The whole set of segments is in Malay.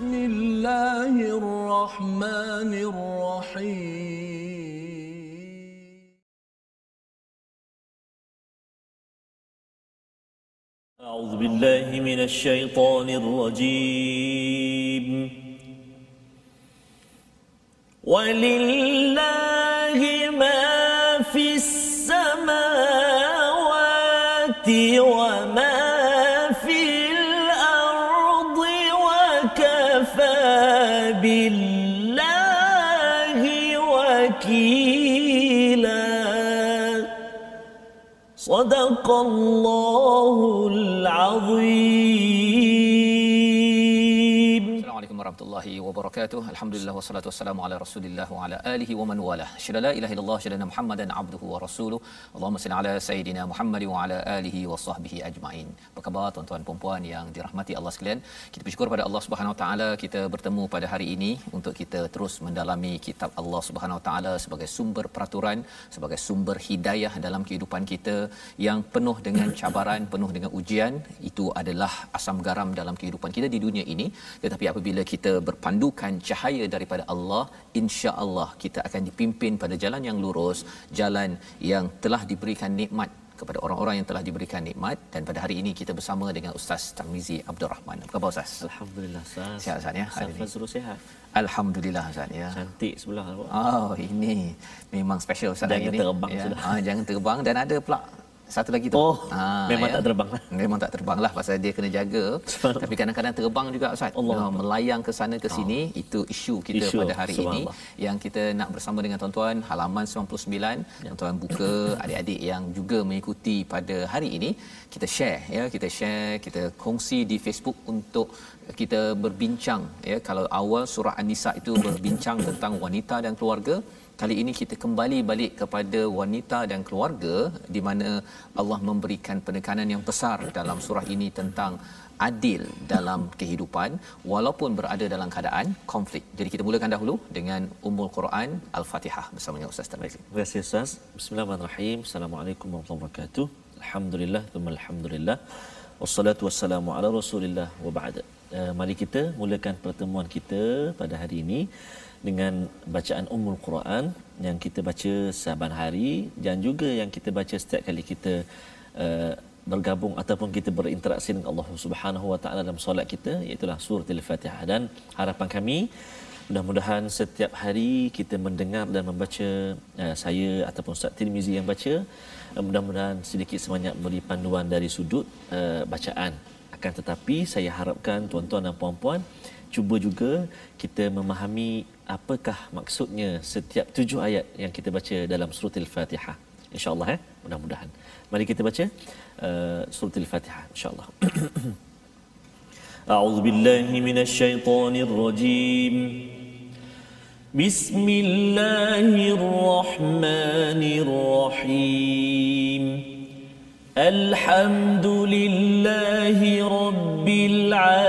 بسم الله الرحمن الرحيم. أعوذ بالله من الشيطان الرجيم. ولله صدق الله العظيم wabarakatuh. Alhamdulillah wassalatu wassalamu ala Rasulillah wa ala alihi wa man wala. Syada la ilaha illallah syada Muhammadan abduhu wa rasuluh. Allahumma salli ala sayidina Muhammad wa ala alihi wa sahbihi ajma'in. Apa khabar tuan-tuan dan puan yang dirahmati Allah sekalian? Kita bersyukur pada Allah Subhanahu wa taala kita bertemu pada hari ini untuk kita terus mendalami kitab Allah Subhanahu wa taala sebagai sumber peraturan, sebagai sumber hidayah dalam kehidupan kita yang penuh dengan cabaran, penuh dengan ujian. Itu adalah asam garam dalam kehidupan kita di dunia ini. Tetapi apabila kita berpandukan cahaya daripada Allah, insya-Allah kita akan dipimpin pada jalan yang lurus, jalan yang telah diberikan nikmat kepada orang-orang yang telah diberikan nikmat dan pada hari ini kita bersama dengan Ustaz Tarmizi Abdul Rahman. Apa khabar Ustaz? Alhamdulillah Ustaz. Sihat Ustaz ya? Ustaz Fazrul sihat. Alhamdulillah Ustaz ya. Cantik sebelah awak. Oh, ini memang special Ustaz Jangan hari ini. terbang ya. sudah. Ah, jangan terbang dan ada pula satu lagi tu. Oh, Ah, memang tak terbang lah. Memang tak terbang lah pasal dia kena jaga. Tapi kadang-kadang terbang juga Ustaz. Allah. Ah, melayang ke sana ke sini itu isu kita Isu, pada hari ini yang kita nak bersama dengan tuan-tuan halaman 99 Ya. tuan-tuan buka adik-adik yang juga mengikuti pada hari ini kita share ya kita share kita kongsi di Facebook untuk kita berbincang ya kalau awal surah an-nisa itu berbincang tentang wanita dan keluarga kali ini kita kembali balik kepada wanita dan keluarga di mana Allah memberikan penekanan yang besar dalam surah ini tentang adil dalam kehidupan walaupun berada dalam keadaan konflik. Jadi kita mulakan dahulu dengan Ummul Quran Al-Fatihah bersama dengan Ustaz Tarmizi. Terima kasih Ustaz. Bismillahirrahmanirrahim. Assalamualaikum warahmatullahi wabarakatuh. Alhamdulillah, thumma alhamdulillah. Wassalatu wassalamu ala Rasulillah wa ba'd. Uh, mari kita mulakan pertemuan kita pada hari ini dengan bacaan Ummul Quran yang kita baca saban hari dan juga yang kita baca setiap kali kita uh, bergabung ataupun kita berinteraksi dengan Allah Subhanahu wa taala dalam solat kita iaitu surah Al-Fatihah dan harapan kami mudah-mudahan setiap hari kita mendengar dan membaca uh, saya ataupun Ustaz Tirmizi yang baca uh, mudah-mudahan sedikit sebanyak beri panduan dari sudut uh, bacaan. Akan tetapi saya harapkan tuan-tuan dan puan-puan cuba juga kita memahami apakah maksudnya setiap tujuh ayat yang kita baca dalam surah Al-Fatihah insyaallah eh mudah-mudahan mari kita baca uh, surah Al-Fatihah insyaallah أعوذ بالله من الشيطان الرجيم بسم الله الرحمن الرحيم الحمد لله رب العالمين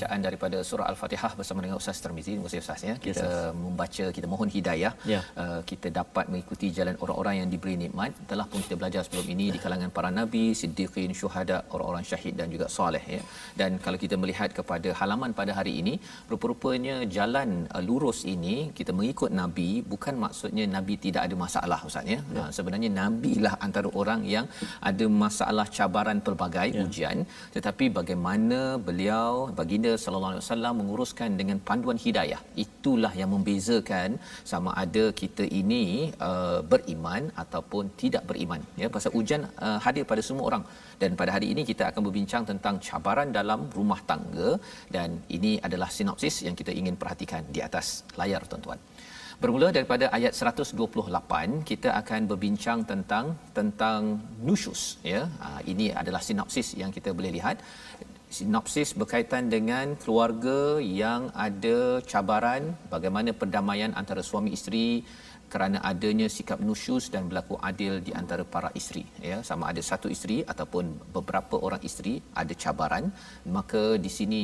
Bacaan daripada surah Al-Fatihah bersama dengan Ustaz. Terima kasih Ustaz ya. Kita membaca, kita mohon hidayah. Ya. Uh, kita dapat mengikuti jalan orang-orang yang diberi nikmat. Telah pun kita belajar sebelum ini di kalangan para nabi, siddiqin, syuhada, orang-orang syahid dan juga soleh ya. Dan kalau kita melihat kepada halaman pada hari ini, rupa-rupanya jalan uh, lurus ini kita mengikut nabi bukan maksudnya nabi tidak ada masalah Ustaz ya. ya. Uh, sebenarnya nabi lah antara orang yang ada masalah cabaran pelbagai ya. ujian tetapi bagaimana beliau baginda sallallahu alaihi wasallam menguruskan dengan panduan hidayah itulah yang membezakan sama ada kita ini uh, beriman ataupun tidak beriman ya pasal ujian uh, hadir pada semua orang dan pada hari ini kita akan berbincang tentang cabaran dalam rumah tangga dan ini adalah sinopsis yang kita ingin perhatikan di atas layar tuan-tuan Bermula daripada ayat 128 kita akan berbincang tentang tentang nusyus ya. Ha, ini adalah sinopsis yang kita boleh lihat. Sinopsis berkaitan dengan keluarga yang ada cabaran bagaimana perdamaian antara suami isteri kerana adanya sikap nusyus dan berlaku adil di antara para isteri ya. Sama ada satu isteri ataupun beberapa orang isteri ada cabaran maka di sini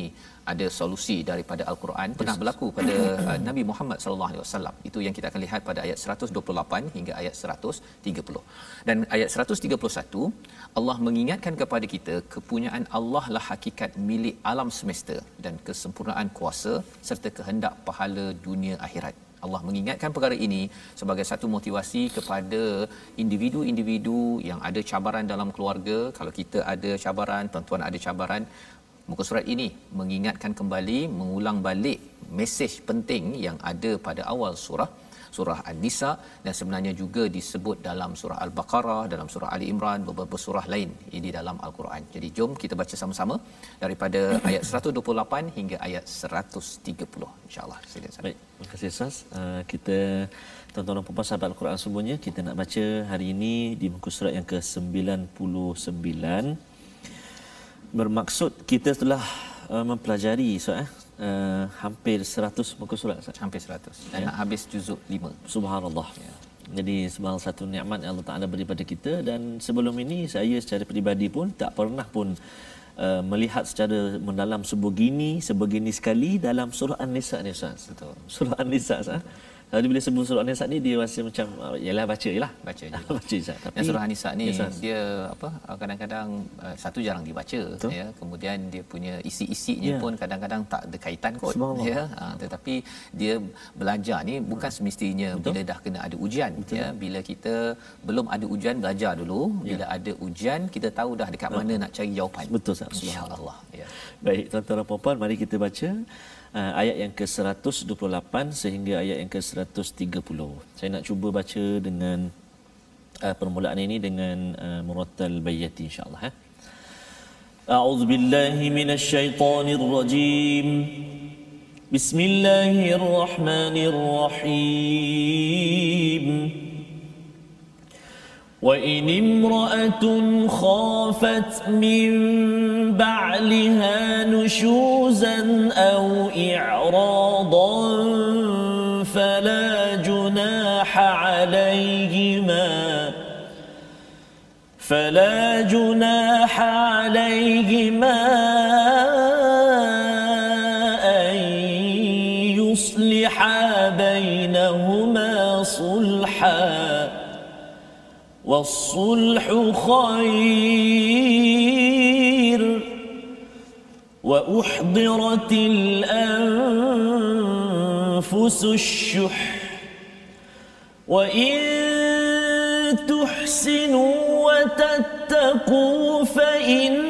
ada solusi daripada al-Quran pernah berlaku pada uh, Nabi Muhammad sallallahu alaihi wasallam. Itu yang kita akan lihat pada ayat 128 hingga ayat 130 dan ayat 131 Allah mengingatkan kepada kita kepunyaan Allah lah hakikat milik alam semesta dan kesempurnaan kuasa serta kehendak pahala dunia akhirat Allah mengingatkan perkara ini sebagai satu motivasi kepada individu-individu yang ada cabaran dalam keluarga. Kalau kita ada cabaran, tuan-tuan ada cabaran, muka surat ini mengingatkan kembali, mengulang balik mesej penting yang ada pada awal surah surah An-Nisa dan sebenarnya juga disebut dalam surah Al-Baqarah, dalam surah Ali Imran, beberapa surah lain ini dalam Al-Quran. Jadi jom kita baca sama-sama daripada ayat 128 hingga ayat 130 insya-Allah. Baik, terima kasih Ustaz. Uh, kita tuan-tuan dan sahabat Al-Quran semuanya, kita nak baca hari ini di muka surat yang ke-99. Bermaksud kita telah uh, mempelajari soal eh, uh, hampir 100 muka surat Ustaz. Hampir 100 dan ya. nak habis juzuk 5. Subhanallah. Ya. Jadi sebagai satu nikmat yang Allah Taala beri pada kita dan sebelum ini saya secara peribadi pun tak pernah pun uh, melihat secara mendalam sebegini sebegini sekali dalam surah An-Nisa ni Ustaz. Betul. Surah An-Nisa Ustaz. Jadi bila sebut surah An-Nisa ni dia rasa macam yalah baca jelah baca je. baca je. Tapi surah An-Nisa ni yes, dia apa kadang-kadang uh, satu jarang dibaca Betul. ya. Kemudian dia punya isi-isinya yeah. pun kadang-kadang tak ada kaitan kot ya. Uh, tetapi dia belajar ni bukan semestinya Betul. bila dah kena ada ujian Betul. ya. Bila kita belum ada ujian belajar dulu. Ya. Bila ada ujian kita tahu dah dekat mana uh. nak cari jawapan. Betul Insya-Allah. Ya. Baik tuan-tuan dan puan-puan mari kita baca uh, ayat yang ke-128 sehingga ayat yang ke-130. Saya nak cuba baca dengan uh, permulaan ini dengan uh, murattal bayati insya-Allah eh. أعوذ بالله من الشيطان الرجيم بسم الله الرحمن الرحيم وإن امرأة خافت من بعلها نشوزا أو إعراضا فلا جناح عليهما فلا جناح عليهما أن يصلحا بينهما صلحا والصلح خير وأحضرت الأنفس الشح وإن تحسنوا وتتقوا فإن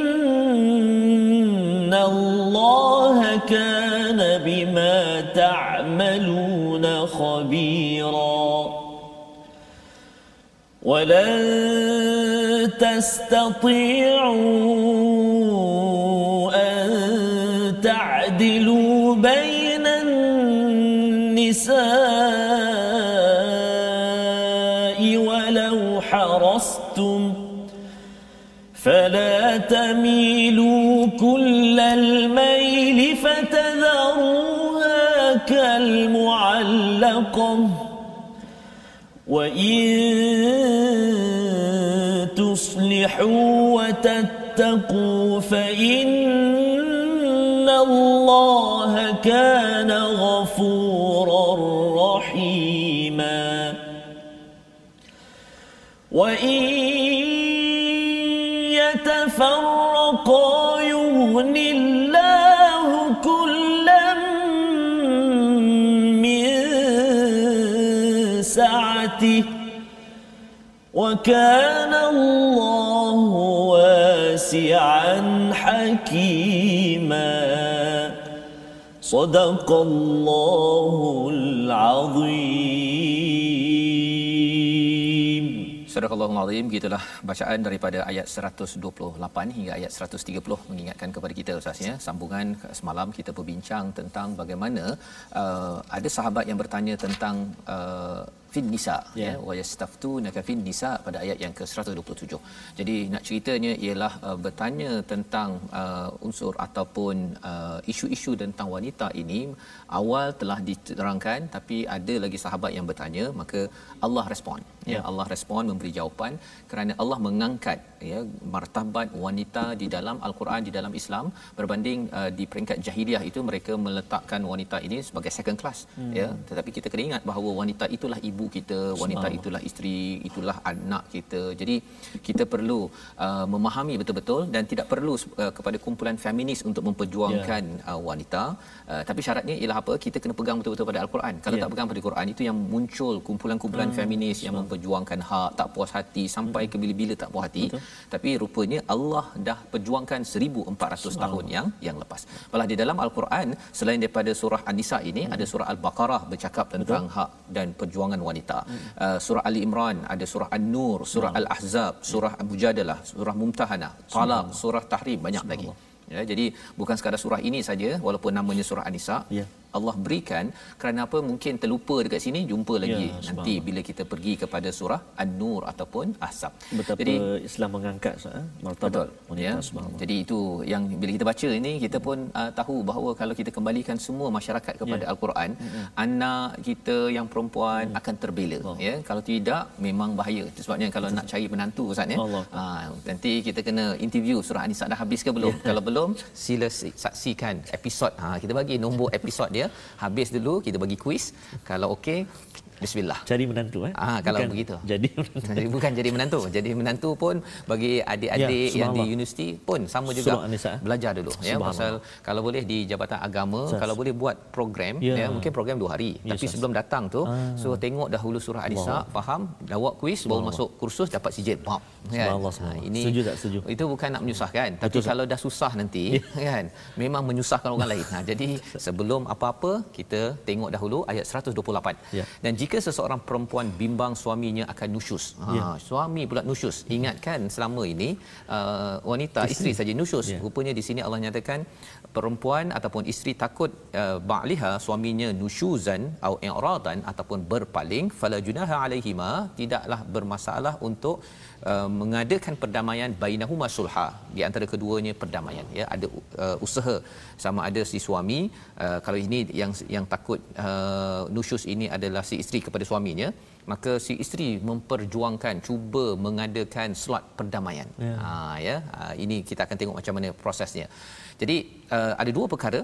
الله كان بما تعملون خبيراً ولن تستطيعوا أن تعدلوا بين النساء ولو حرصتم فلا تميلوا كل الميل فتذروها كالمعلقة وإن تصلحوا وتتقوا فإن الله كان غفورا رحيما وإن يتفرقا يغن الله سعته وكان الله واسعا حكيما صدق الله العظيم Surah Al-Azim gitulah bacaan daripada ayat 128 hingga ayat 130 mengingatkan kepada kita Ustaz ya sambungan semalam kita berbincang tentang bagaimana uh, ada sahabat yang bertanya tentang uh, fin nisa yeah. ya wa yastaftunaka fin nisa pada ayat yang ke-127. Jadi nak ceritanya ialah uh, bertanya tentang uh, unsur ataupun uh, isu-isu tentang wanita ini awal telah diterangkan tapi ada lagi sahabat yang bertanya maka Allah respon ya yeah. Allah respon memberi jawapan kerana Allah mengangkat ya martabat wanita di dalam al-Quran di dalam Islam berbanding uh, di peringkat jahiliah itu mereka meletakkan wanita ini sebagai second class hmm. ya tetapi kita kena ingat bahawa wanita itulah ibu kita wanita itulah isteri itulah anak kita jadi kita perlu uh, memahami betul-betul dan tidak perlu uh, kepada kumpulan feminis untuk memperjuangkan yeah. uh, wanita uh, tapi syaratnya ialah apa kita kena pegang betul-betul pada al-Quran kalau yeah. tak pegang pada Quran itu yang muncul kumpulan-kumpulan hmm. feminis yang memperjuangkan hak tak puas hati sampai hmm. ke bila-bila tak puas hati betul. tapi rupanya Allah dah perjuangkan 1400 tahun yang yang lepas malah di dalam al-Quran selain daripada surah an-nisa ini hmm. ada surah al-baqarah bercakap tentang betul. hak dan perjuangan wanita hmm. uh, surah ali imran ada surah an-nur surah hmm. al-ahzab surah mujadalah surah mumtahanah talaq surah tahrim banyak lagi ya jadi bukan sekadar surah ini saja walaupun namanya surah an-nisa ya Allah berikan kerana apa mungkin terlupa dekat sini jumpa lagi ya, nanti bila kita pergi kepada surah An-Nur ataupun Ahzab. Betapa jadi Islam mengangkat eh, martabat ya. Jadi itu yang bila kita baca ini kita pun uh, tahu bahawa kalau kita kembalikan semua masyarakat kepada ya. Al-Quran, ya. anak kita yang perempuan ya. akan terbela oh. ya. Kalau tidak memang bahaya. Itu sebabnya kalau Betul. nak cari menantu Ustaz ya. Uh, nanti kita kena interview surah An-Nisa dah habis ke belum? Ya. Kalau belum sila saksikan episod. Ha kita bagi nombor episod dia habis dulu kita bagi kuis kalau okey Bismillah. Cari menantu eh. Ah kalau bukan begitu. Jadi menantu. Jadi bukan jadi menantu. Jadi menantu pun bagi adik-adik ya, yang di universiti pun sama juga Anissa. Eh. belajar dulu ya pasal kalau boleh di jabatan agama Sas. kalau boleh buat program ya, ya mungkin program dua hari ya, tapi Sas. sebelum datang tu ah. so tengok dahulu surah Anissa faham jawab kuis baru masuk kursus dapat sijil. Pop. Kan? Ha, ini setuju tak setuju. Itu bukan nak menyusahkan tapi Betul, kalau dah susah nanti ya. kan memang menyusahkan orang lain. Ha, jadi sebelum apa-apa kita tengok dahulu ayat 128. Ya. Dan jika seseorang perempuan bimbang suaminya akan nusyus ha ya. suami pula nusyus ingatkan selama ini uh, wanita isteri saja nusyus ya. rupanya di sini Allah nyatakan perempuan ataupun isteri takut uh, ba'liha suaminya nusyuzan atau i'radan ataupun berpaling fala junaha alaihima tidaklah bermasalah untuk uh, mengadakan perdamaian bainahuma sulha. Di antara keduanya perdamaian ya. Ada uh, usaha sama ada si suami. Uh, kalau ini yang yang takut uh, nusyus ini adalah si isteri kepada suaminya maka si isteri memperjuangkan cuba mengadakan slot perdamaian. Ya. Ha ya. Ha, ini kita akan tengok macam mana prosesnya. Jadi uh, ada dua perkara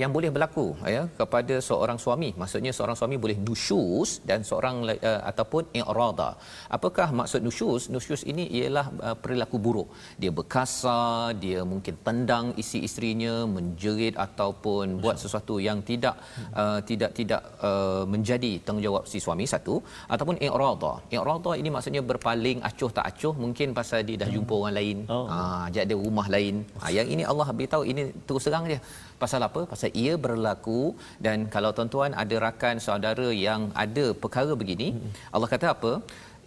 yang boleh berlaku ya kepada seorang suami. Maksudnya seorang suami boleh nusyus dan seorang uh, ataupun i'rada. Apakah maksud nusyus? Nusyus ini ialah uh, perilaku buruk. Dia berkasar dia mungkin tendang isi isterinya menjerit ataupun Masya. buat sesuatu yang tidak uh, tidak tidak uh, menjadi tanggungjawab si suami satu. Ataupun i'rada. I'rada ini maksudnya berpaling acuh tak acuh mungkin pasal dia dah jumpa orang lain. Oh. ha jadi ada rumah lain. Ha, yang ini Allah beritahu ini terus terang dia pasal apa? Pasal ia berlaku dan kalau tuan-tuan ada rakan saudara yang ada perkara begini hmm. Allah kata apa?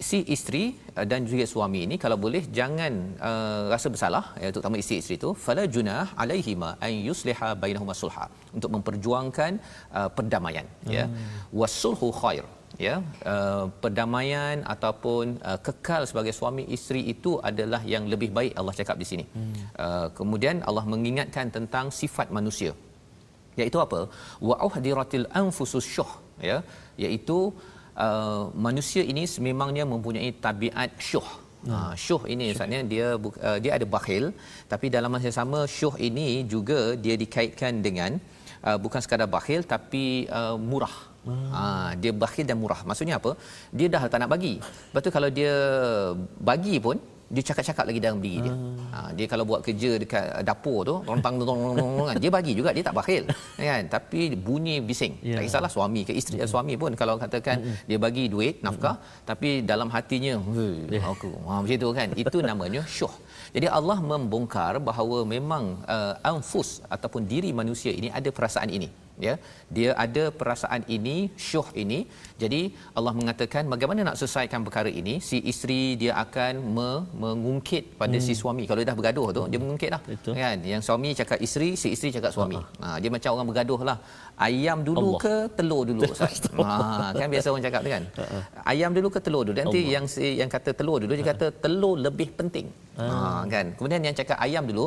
Si isteri uh, dan juga suami ini kalau boleh jangan uh, rasa bersalah ya terutama isteri-isteri itu fala junah alaihima an yusliha bainahuma sulha. Untuk memperjuangkan uh, perdamaian hmm. ya wasulhu khair ya uh, perdamaian ataupun uh, kekal sebagai suami isteri itu adalah yang lebih baik Allah cakap di sini. Hmm. Uh, kemudian Allah mengingatkan tentang sifat manusia. Iaitu apa? Wa uhdiratil anfusus syuh ya iaitu uh, manusia ini sememangnya mempunyai tabiat syuh. Ha, syuh ini misalnya dia uh, dia ada bakhil tapi dalam masa yang sama syuh ini juga dia dikaitkan dengan uh, bukan sekadar bakhil tapi uh, murah. Hmm. Ha, dia bakhil dan murah. Maksudnya apa? Dia dah tak nak bagi. Lepas tu kalau dia bagi pun dia cakap-cakap lagi dalam diri dia. Hmm. Ha, dia kalau buat kerja dekat dapur tu, rontang kan dia bagi juga dia tak bakhil kan. Tapi bunyi bising. Yeah. Tak kisahlah suami ke isteri mm-hmm. suami pun kalau katakan mm-hmm. dia bagi duit nafkah mm-hmm. tapi dalam hatinya, yeah. aku ha, macam tu kan. Itu namanya syuh. Jadi Allah membongkar bahawa memang uh, anfus ataupun diri manusia ini ada perasaan ini ya. Dia ada perasaan ini syuh ini. Jadi Allah mengatakan bagaimana nak selesaikan perkara ini? Si isteri dia akan me- mengungkit pada hmm. si suami. Kalau dah bergaduh tu dia mengungkitlah. Betul. kan? Yang suami cakap isteri si isteri cakap suami. Ha dia macam orang bergaduh lah ayam dulu Allah. ke telur dulu? Ustaz? Ha kan biasa orang cakap tu kan. Ayam dulu ke telur dulu? Nanti yang si yang kata telur dulu dia kata telur lebih penting. Ha. Kan? Kemudian yang cakap ayam dulu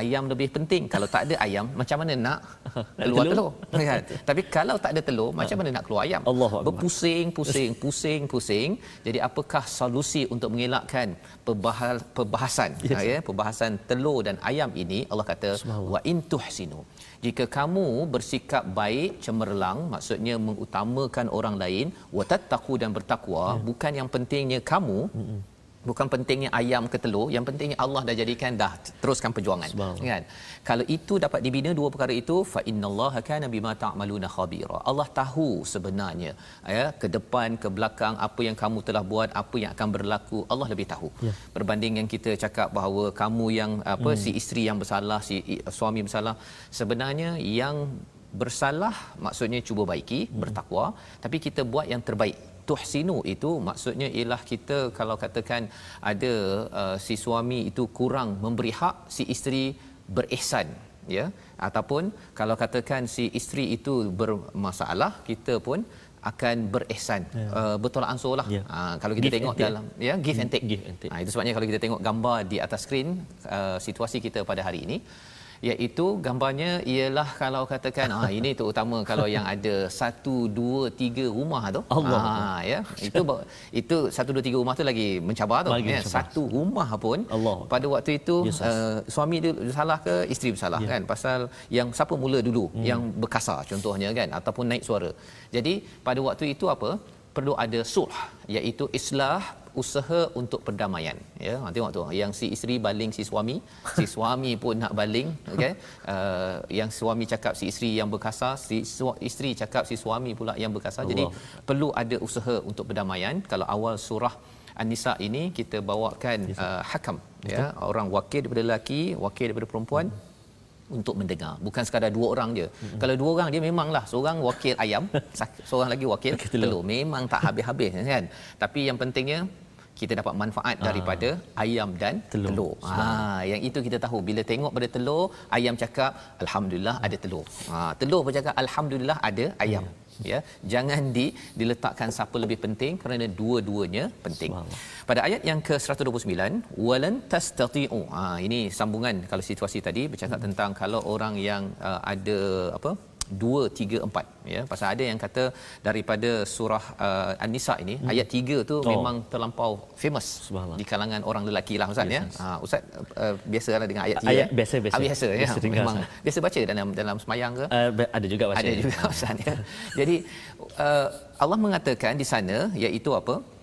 ayam lebih penting. Kalau tak ada ayam macam mana nak keluar telur? kan? Tapi kalau tak ada telur macam mana nak keluar ayam? Akbar. berpusing pusing pusing pusing. Jadi apakah solusi untuk mengelakkan perbahal, perbahasan? Yes. ya perbahasan telur dan ayam ini Allah kata wa in tuhsinu jika kamu bersikap baik cemerlang maksudnya mengutamakan orang lain wa tattaqu dan bertakwa yeah. bukan yang pentingnya kamu mm-hmm bukan pentingnya ayam ke telur yang pentingnya Allah dah jadikan dah teruskan perjuangan. Kan? Kalau itu dapat dibina dua perkara itu fa innallaha kana bima ta'maluna khabira. Allah tahu sebenarnya ya ke depan ke belakang apa yang kamu telah buat apa yang akan berlaku. Allah lebih tahu. Ya. berbanding yang kita cakap bahawa kamu yang apa hmm. si isteri yang bersalah si suami bersalah sebenarnya yang bersalah maksudnya cuba baiki hmm. bertakwa tapi kita buat yang terbaik tuhsinu itu maksudnya ialah kita kalau katakan ada uh, si suami itu kurang memberi hak si isteri berihsan ya ataupun kalau katakan si isteri itu bermasalah kita pun akan berihsan ya. uh, betul ansur lah ya. uh, kalau kita give tengok dalam ya give and take, give and take. Uh, itu sebabnya kalau kita tengok gambar di atas skrin uh, situasi kita pada hari ini iaitu gambarnya ialah kalau katakan ah ini terutama kalau yang ada 1 2 3 rumah tu Allah. ah ya itu itu 1 2 3 rumah tu lagi mencabar tu Lagi ya mencabar. satu rumah pun Allah. pada waktu itu Yes, uh, suami dia bersalah ke isteri bersalah Ya. kan pasal yang siapa mula dulu hmm. yang berkasar contohnya kan ataupun naik suara jadi pada waktu itu apa perlu ada sulh iaitu islah usaha untuk perdamaian ya. Ha, tengok tu yang si isteri baling si suami si suami pun nak baling okey. Uh, yang suami cakap si isteri yang berkasar si su- isteri cakap si suami pula yang berkasar. Jadi Allah. perlu ada usaha untuk perdamaian. Kalau awal surah An-Nisa ini kita bawakan uh, hakam ya. orang wakil daripada lelaki wakil daripada perempuan hmm. untuk mendengar. Bukan sekadar dua orang je. Mm-hmm. kalau dua orang dia memanglah seorang wakil ayam seorang lagi wakil telur. Memang tak habis-habis kan. Tapi yang pentingnya kita dapat manfaat Ah. daripada ayam dan Telur. telur. Ha yang itu kita tahu bila tengok pada telur ayam cakap alhamdulillah ada telur. Ha telur pun cakap alhamdulillah ada ayam. Ya, jangan di diletakkan siapa lebih penting kerana dua-duanya penting. Pada ayat yang ke-129, walan tastati'u. Ha ini sambungan kalau situasi tadi bercakap hmm. tentang kalau orang yang uh, ada apa? Dua, tiga, empat ya pasal ada yang kata daripada surah uh, An-Nisa ini hmm. ayat tiga tu Oh. memang terlampau famous di kalangan orang lelaki lah Ustaz Yes, ya. yes. Ha Ustaz uh, biasa lah dengan ayat tiga. Ayat biasa, biasa. Ah, biasa ya. Biasa memang Ustaz. biasa baca dalam dalam semayang ke? Uh, ada juga bahasa ada juga Ustaz ya. Jadi uh, Allah mengatakan di sana iaitu apa?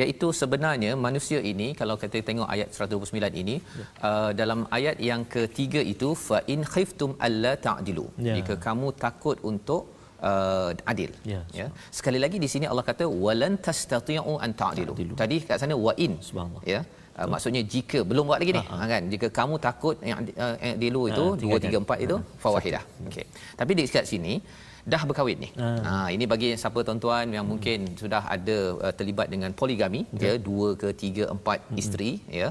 Iaitu sebenarnya manusia ini kalau kita tengok ayat 129 ini ya. uh, dalam ayat yang ketiga itu fa in khiftum alla ta'dilu. Ya. jika kamu takut untuk uh, adil. Ya, ya. Sekali lagi di sini Allah kata walan tastati'u an ta'dilu. Tadi kat sana wa in. Subhanallah. ya. Uh, maksudnya jika belum buat lagi ni. Ha, kan? Jika kamu takut yang uh, dilu itu Ah, 2 tinggalkan. 3 4 itu fawahidah okey. Tapi di dekat sini dah berkahwin ni. Ah. ha ini bagi siapa tuan-tuan yang mungkin sudah ada uh, terlibat dengan poligami ya dua ke tiga empat isteri ya.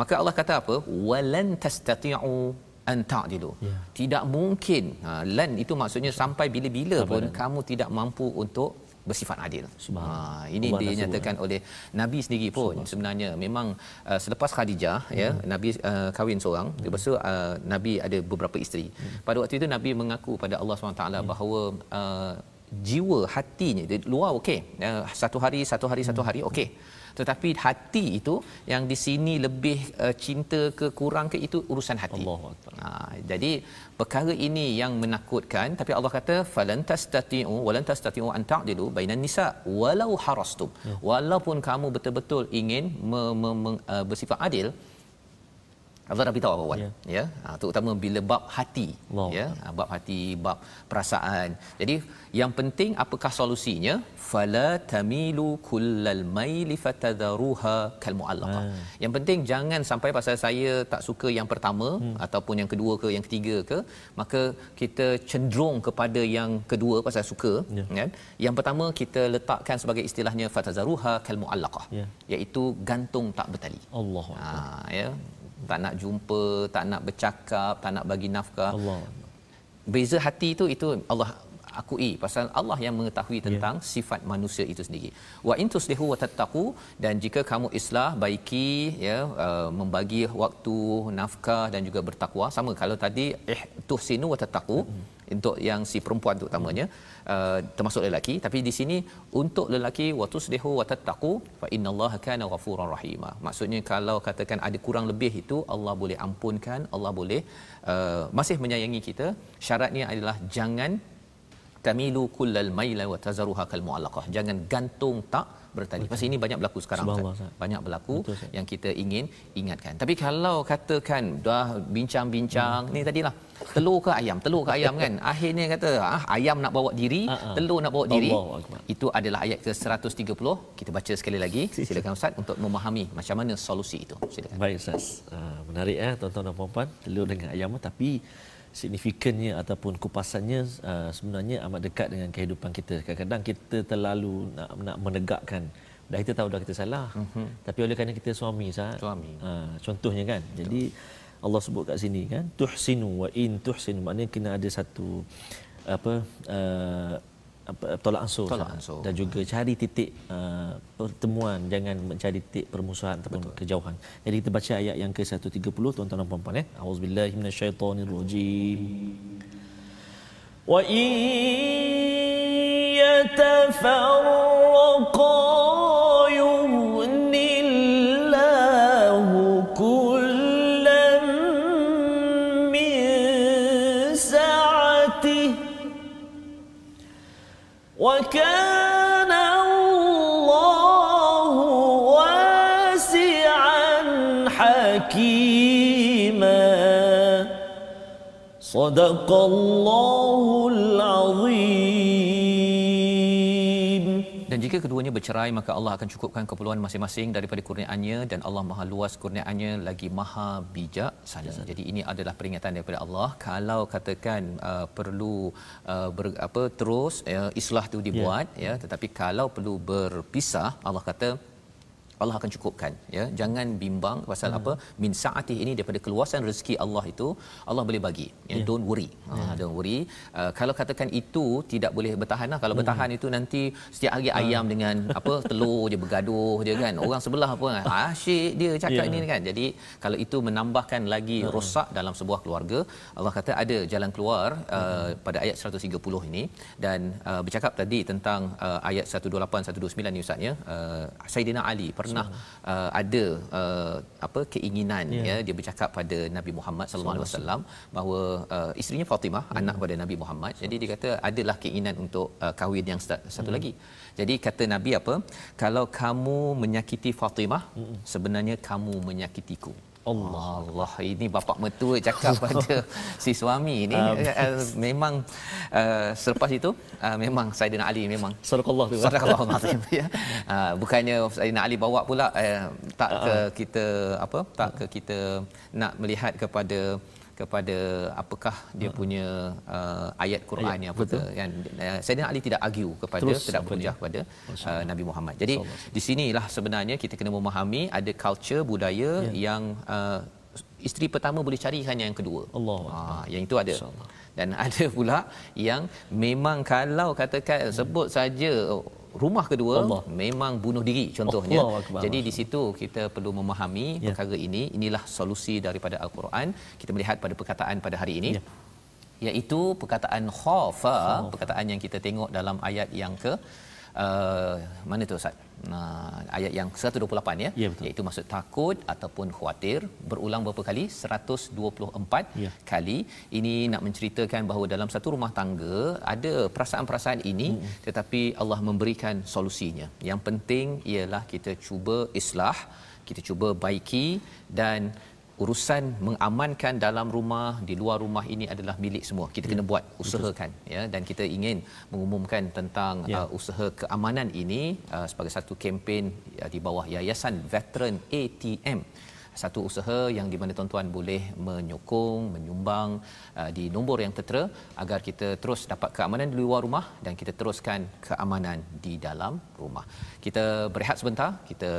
Maka Allah kata apa? Walan tastati'u an ta'dilu. Ya. tidak mungkin ha, lan itu maksudnya sampai bila-bila pun kamu tidak mampu untuk bersifat adil. Ha, ini Allah dinyatakan oleh Nabi sendiri pun. Sebenarnya memang uh, selepas Khadijah ya Nabi uh, kahwin seorang lepas tu uh, Nabi ada beberapa isteri. Pada waktu itu Nabi mengaku pada Allah SWT bahawa uh, jiwa hatinya dia luar okey. Uh, satu hari satu hari satu hari okey. Tetapi hati itu yang di sini lebih uh, cinta ke kurang ke itu urusan hati. Akbar. Ha, jadi perkara ini yang menakutkan tapi Allah kata falan tastati'u walan tastati'u an ta'dilu bainan nisa walau harastum. Ya. Walaupun kamu betul-betul ingin me, me, me, uh, bersifat adil Allah dah beritahu awal Ya. ya? Ha, terutama bila bab hati Allah. ya ha, bab hati bab perasaan jadi yang penting apakah solusinya fala tamilu kullal maili fatadharuha kal muallaqah Ah. yang penting jangan sampai pasal saya tak suka yang pertama hmm. ataupun yang kedua ke yang ketiga ke maka kita cenderung kepada yang kedua pasal suka Ya. kan yang pertama kita letakkan sebagai istilahnya fatadharuha kal muallaqah Ya. iaitu gantung tak bertali Allah ha ya tak nak jumpa tak nak bercakap tak nak bagi nafkah. Allah. Beza hati itu itu Allah akui pasal Allah yang mengetahui Ya. tentang yeah. sifat manusia itu sendiri. Wa in tuslihu wa tattaqu dan jika kamu islah baiki ya uh, membagi waktu nafkah dan juga bertakwa sama kalau tadi eh tuhsinu wa tattaqu mm-hmm. untuk yang si perempuan terutamanya uh, termasuk lelaki tapi di sini untuk lelaki wa tuslihu wa tattaqu fa innallaha kana ghafurar rahima. Maksudnya kalau katakan ada kurang lebih itu Allah boleh ampunkan, Allah boleh uh, masih menyayangi kita. Syaratnya adalah jangan tamilu kullal maila wa tazaruha kal muallaqah. Jangan gantung tak bertali pasal ini banyak berlaku sekarang Ustaz. Banyak berlaku Betul, Ustaz. yang kita ingin ingatkan. Tapi kalau katakan dah bincang-bincang Hmm. ni tadilah. Telur ke ayam? Telur ke ayam kan? Akhirnya kata ah ayam nak bawa diri ah. telur nak bawa diri. Itu adalah ayat ke-130 kita baca sekali lagi. Silakan ustaz untuk memahami macam mana solusi itu. Silakan. Baik Ustaz. Uh, menarik eh tuan-tuan dan puan-puan. Telur dengan ayam tapi signifikannya ataupun kupasannya uh, sebenarnya amat dekat dengan kehidupan kita. Kadang-kadang kita terlalu nak, nak menegakkan dah kita tahu dah kita salah. Uh-huh. Tapi oleh kerana kita suami Ustaz. Suami. Uh, contohnya kan. Jadi Allah sebut kat sini kan tuhsinu wa in tuhsinu maknanya kena ada satu apa uh, tolak ansur Tolak ansur. dan juga cari titik uh, pertemuan jangan mencari titik permusuhan ataupun Betul. kejauhan. Jadi kita baca ayat yang ke-130 tuan-tuan dan puan-puan eh. Auzubillahi minasyaitonirrajim. Wa in yatafarraqa صدق الله العظيم Dan jika keduanya bercerai maka Allah akan cukupkan keperluan masing-masing daripada kurniaannya dan Allah Maha luas kurniaannya lagi Maha bijaksana. Jadi ini adalah peringatan daripada Allah kalau katakan uh, perlu uh, ber, apa terus uh, islah tu dibuat ya. ya tetapi kalau perlu berpisah Allah kata Allah akan cukupkan ya. Jangan bimbang pasal hmm. apa min saatih ini daripada keluasan rezeki Allah itu Allah boleh bagi ya. Ya. don't worry. Ha don't worry. Uh, kalau katakan itu tidak boleh bertahan lah. Kalau bertahan itu nanti setiap hari ayam dengan apa telur je bergaduh je kan. Orang sebelah apa kan asyik dia cakap Ya. ini kan. Jadi kalau itu menambahkan lagi rosak dalam sebuah keluarga Allah kata ada jalan keluar uh, pada ayat 130 ini. Dan uh, bercakap tadi tentang uh, ayat 128 129 ni ustaz ya. Uh, Saidina Ali pernah uh, ada uh, apa keinginan Ya. ya dia bercakap pada Nabi Muhammad sallallahu alaihi wasallam bahawa uh, isterinya Fatimah Hmm. anak pada Nabi Muhammad jadi dia kata adalah keinginan untuk uh, kahwin yang satu, satu Hmm. lagi jadi kata Nabi apa kalau kamu menyakiti Fatimah Hmm. sebenarnya kamu menyakitiku Allah. Allah ini bapak mertua cakap pada si suami ni Um. uh, memang uh, selepas itu uh, memang Saidina Ali memang Sadaqallah tu. Sadaqallahu azim ya. Uh, bukannya Saidina Ali bawa pula uh, tak Ah, ke kita apa tak ke kita nak melihat kepada kepada apakah dia punya uh, ayat Quran Ayat, yang apa tu kan uh, Saidina Ali tidak argue kepada Terus tidak berhujah kepada uh, Nabi Muhammad. Jadi di sinilah sebenarnya kita kena memahami ada culture budaya Ya. yang uh, isteri pertama boleh cari hanya yang kedua. Allah Ah, yang itu ada. InsyaAllah. Dan ada pula yang memang kalau katakan sebut saja rumah kedua Allah. memang bunuh diri contohnya. Akbar. Jadi di situ kita perlu memahami Ya. perkara ini. Inilah solusi daripada al-Quran. Kita melihat pada perkataan pada hari ini. Ya. Iaitu perkataan khafa, perkataan yang kita tengok dalam ayat yang ke uh, mana tu Ustaz? Nah, ayat yang 128 ya. Ya, betul. Iaitu maksud takut ataupun khawatir berulang berapa kali? 124 Ya. kali. Ini nak menceritakan bahawa dalam satu rumah tangga ada perasaan-perasaan ini hmm. tetapi Allah memberikan solusinya. Yang penting ialah kita cuba islah, kita cuba baiki dan urusan mengamankan dalam rumah di luar rumah ini adalah milik semua kita kena ya. buat usahakan ya dan kita ingin mengumumkan tentang ya. uh, usaha keamanan ini uh, sebagai satu kempen uh, di bawah yayasan veteran ATM satu usaha yang di mana tuan-tuan boleh menyokong menyumbang uh, di nombor yang tertera agar kita terus dapat keamanan di luar rumah dan kita teruskan keamanan di dalam rumah. Kita berehat sebentar, kita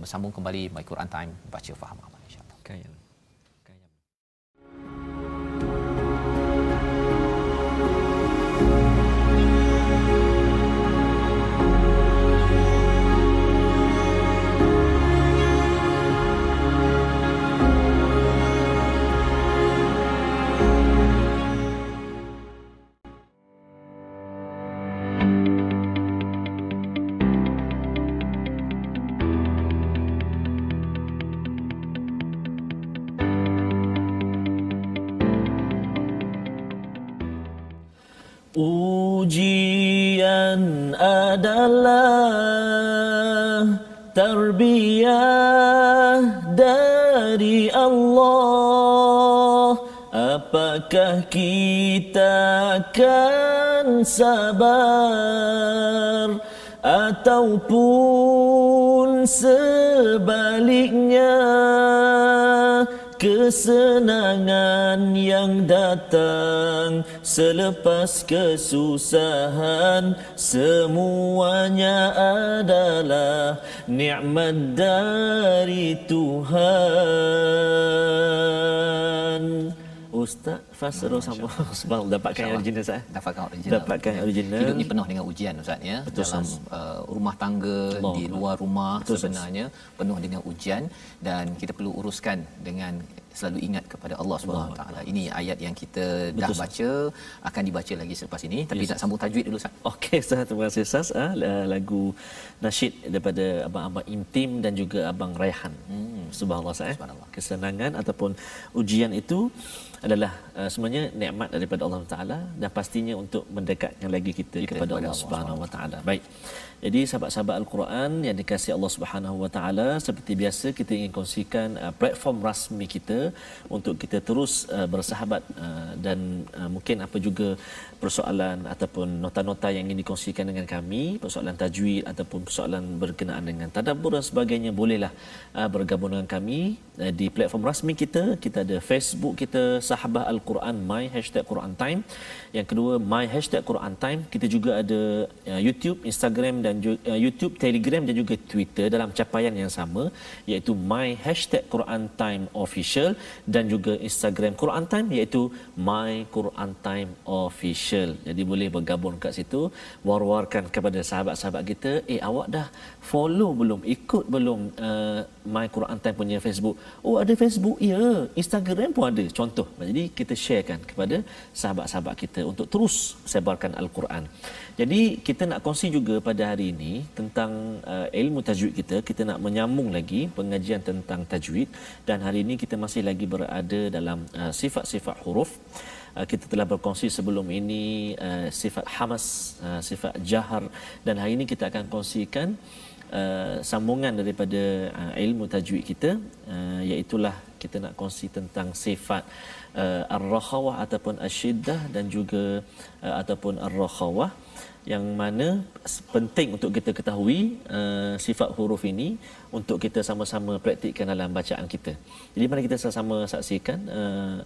bersambung kembali My Quran Time baca faham tarbiyah dari Allah. Apakah kita akan sabar Ataupun sebaliknya kesenangan yang datang selepas kesusahan. Semuanya adalah nikmat dari Tuhan Ustaz Fasro sama sebab dapatkan yang original Ustaz. Dapatkan original. Dapatkan original. Hidup ni penuh dengan ujian Ustaz ya. Betul, Dalam uh, rumah tangga, Allah. di luar rumah Betul, sebenarnya penuh dengan ujian dan kita perlu uruskan dengan selalu ingat kepada Allah Subhanahu taala. Ini ayat yang kita Betul, dah baca akan dibaca lagi selepas ini tapi yes. nak sambung tajwid dulu Ustaz. Okey Ustaz terima kasih Ustaz ha, lagu nasyid daripada abang-abang intim dan juga abang Raihan. Hmm. Subhanallah Ustaz. Eh. Subhanallah. Kesenangan ataupun ujian itu adalah uh, sebenarnya nikmat daripada Allah Taala dan pastinya untuk mendekatkan lagi kita, kita kepada Allah Subhanahu Wa Taala. Baik. Jadi sahabat-sahabat Al-Quran yang dikasihi Allah Subhanahu Wa Taala seperti biasa kita ingin kongsikan uh, platform rasmi kita untuk kita terus uh, bersahabat uh, dan uh, mungkin apa juga persoalan ataupun nota-nota yang ingin dikongsikan dengan kami, persoalan tajwid ataupun persoalan berkenaan dengan tadabbur dan sebagainya, bolehlah uh, bergabung dengan kami uh, di platform rasmi kita. Kita ada Facebook kita Sahabah Al-Quran My Hashtag Quran Time. Yang kedua My Hashtag Quran Time. Kita juga ada uh, YouTube, Instagram dan uh, YouTube, Telegram dan juga Twitter dalam capaian yang sama iaitu My Hashtag Quran Time Official dan juga Instagram Quran Time iaitu My Quran Time Official. Jadi boleh bergabung kat situ, war-warkan kepada sahabat-sahabat kita, eh awak dah follow belum, ikut belum uh, My Quran Time punya Facebook. Oh ada Facebook? Ya. Instagram pun ada. Contoh. Jadi kita sharekan kepada sahabat-sahabat kita untuk terus sebarkan Al-Quran. Jadi kita nak kongsi juga pada hari ini tentang uh, ilmu tajwid kita. Kita nak menyambung lagi pengajian tentang tajwid dan hari ini kita masih lagi berada dalam uh, sifat-sifat huruf. Uh, kita telah berkongsi sebelum ini uh, sifat hamas, uh, sifat jahar dan hari ini kita akan kongsikan uh, sambungan daripada uh, ilmu tajwid kita uh, iaitulah kita nak kongsi tentang sifat uh, ar-rakhawah ataupun asyiddah dan juga uh, ataupun ar-rakhawah yang mana penting untuk kita ketahui uh, sifat huruf ini untuk kita sama-sama praktikkan dalam bacaan kita. Jadi mari kita sama-sama saksikan uh,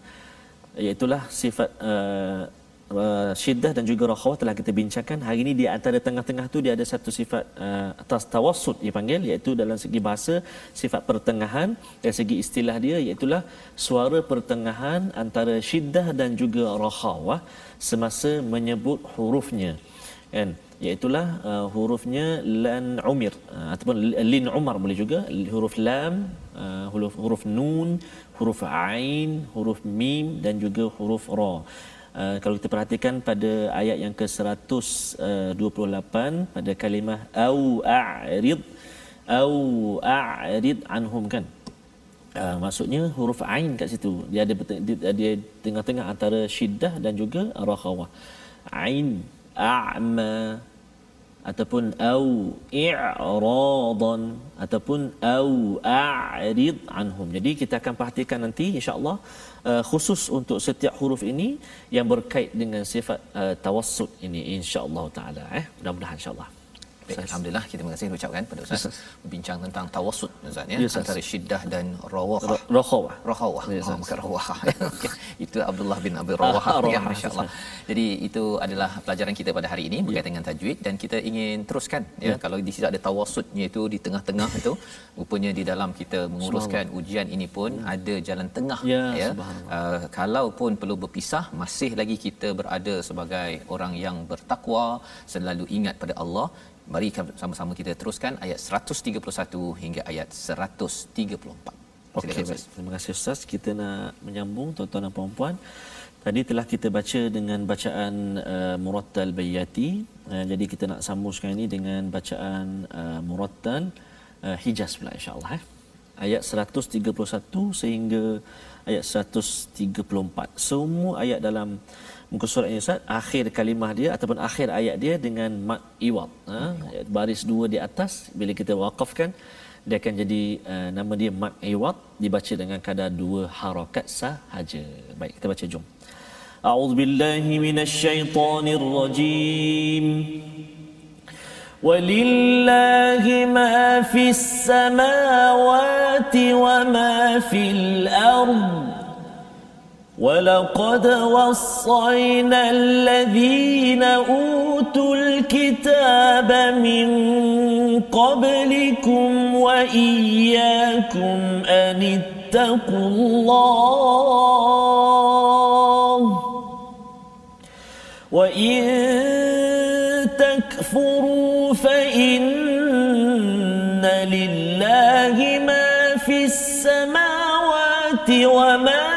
iaitulah sifat uh, uh, syiddah dan juga rakhawah telah kita bincangkan. Hari ini di antara tengah-tengah tu dia ada satu sifat uh, atas tawassut dipanggil iaitu dalam segi bahasa sifat pertengahan. Dari segi istilah dia iaitulah suara pertengahan antara syiddah dan juga rakhawah semasa menyebut hurufnya. Kan? Iaitulah uh, hurufnya lan umir uh, ataupun lin umar boleh juga. Huruf lam uh, huruf huruf nun huruf ain huruf mim dan juga huruf ra uh, kalau kita perhatikan pada ayat yang ke-128 uh, pada kalimah au a'rid au a'rid anhum kan? Uh, maksudnya huruf ain kat situ. Dia ada dia, dia tengah-tengah antara syiddah dan juga rakhawah. Ain a'ma ataupun au i'radan ataupun au a'rid anhum. Jadi kita akan perhatikan nanti insya-Allah uh, khusus untuk setiap huruf ini yang berkait dengan sifat uh, tawassut ini insya-Allah taala eh. Mudah-mudahan insya-Allah. Baik, Alhamdulillah kita kasih ucapkan pada Ustaz yes, berbincang tentang tawassut Ustaz ya yes, antara syiddah dan rawah. Rawah. Rawah. Yes, oh, bukan rawah. okay. Itu Abdullah bin Abi Rawah ah, ya masya-Allah. Jadi itu adalah pelajaran kita pada hari ini berkaitan dengan tajwid dan kita ingin teruskan ya yeah. kalau di sini ada tawassutnya itu di tengah-tengah itu rupanya di dalam kita menguruskan ujian ini pun hmm. ada jalan tengah yeah, ya. Uh, kalau pun perlu berpisah masih lagi kita berada sebagai orang yang bertakwa selalu ingat pada Allah Mari sama-sama kita teruskan ayat 131 hingga ayat 134. Okey, terima kasih Ustaz. Kita nak menyambung tuan-tuan dan puan-puan. Tadi telah kita baca dengan bacaan uh, Murattal Bayati. Uh, jadi kita nak sambung sekarang ini dengan bacaan uh, Murattal uh, Hijaz pula insya-Allah eh. Ayat 131 sehingga ayat 134. Semua ayat dalam muka surat ini Ustaz akhir kalimah dia ataupun akhir ayat dia dengan mat iwad ha? baris dua di atas bila kita waqafkan dia akan jadi uh, nama dia mat iwad dibaca dengan kadar dua harakat sahaja baik kita baca jom a'udzubillahi minasyaitonirrajim ولله ما في السماوات وما في الأرض ولقد وصينا الذين اوتوا الكتاب من قبلكم واياكم ان اتقوا الله وان تكفروا فان لله ما في السماوات وما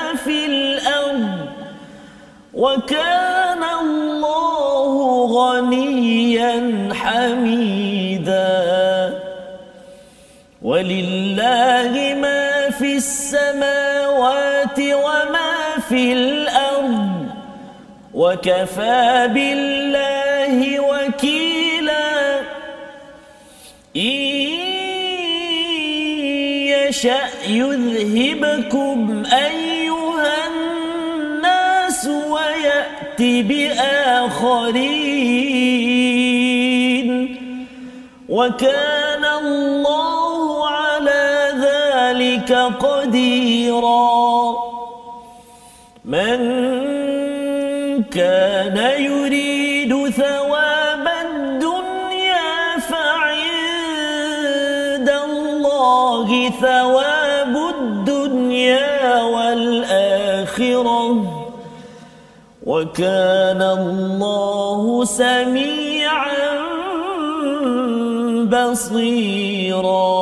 وكان الله غنيا حميدا. ولله ما في السماوات وما في الأرض. وكفى بالله وكيلا. إن يشأ يذهبكم الناس ويأتي بآخرين وكان الله على ذلك قديرا من كان يريد ثواب الدنيا فعند الله ثواب الدنيا والآخرة وكان الله سميعا بصيرا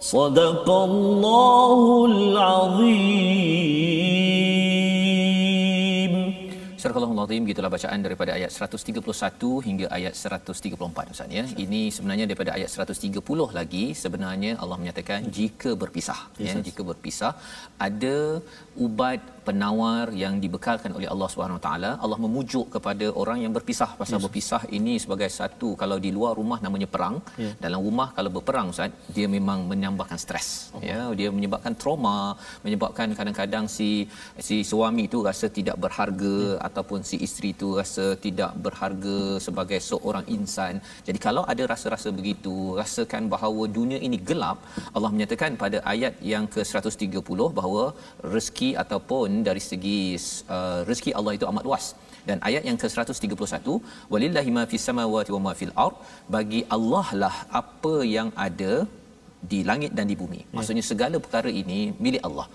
صدق الله العظيم Surah Al-Azim gitulah bacaan daripada ayat 131 hingga ayat 134 Ustaz ya. Ini sebenarnya daripada ayat 130 lagi sebenarnya Allah menyatakan jika berpisah yes, ya jika berpisah ada ubat penawar yang dibekalkan oleh Allah Subhanahu taala Allah memujuk kepada orang yang berpisah pasal yes. berpisah ini sebagai satu kalau di luar rumah namanya perang yeah. dalam rumah kalau berperang ustaz dia memang menambahkan stres oh. ya dia menyebabkan trauma menyebabkan kadang-kadang si si suami itu rasa tidak berharga yeah. ataupun si isteri itu rasa tidak berharga sebagai seorang insan jadi kalau ada rasa-rasa begitu rasakan bahawa dunia ini gelap Allah menyatakan pada ayat yang ke-130 bahawa rezeki ataupun dari segi uh, rezeki Allah itu amat luas. Dan ayat yang ke-131 walillahi ma fis samawati wa ma fil ard bagi Allah lah apa yang ada di langit dan di bumi. Ya. maksudnya segala perkara ini milik Allah.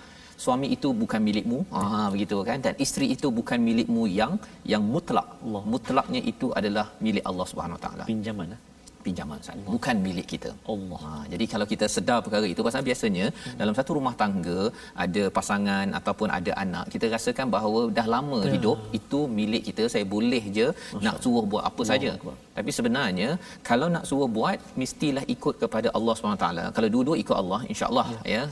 Suami itu bukan milikmu. Ha begitu kan? Dan isteri itu bukan milikmu yang yang mutlak. Allah. Mutlaknya itu adalah milik Allah Subhanahu taala. Pinjaman eh? Pinjaman Ustaz bukan milik kita Allah ha, jadi kalau kita sedar perkara itu pasal biasanya hmm. dalam satu rumah tangga ada pasangan ataupun ada anak kita rasakan bahawa dah lama ya. hidup itu milik kita saya boleh je Masya. nak suruh buat apa saja tapi sebenarnya kalau nak suruh buat mestilah ikut kepada Allah SWT kalau dua-dua ikut Allah insya-Allah ya, ya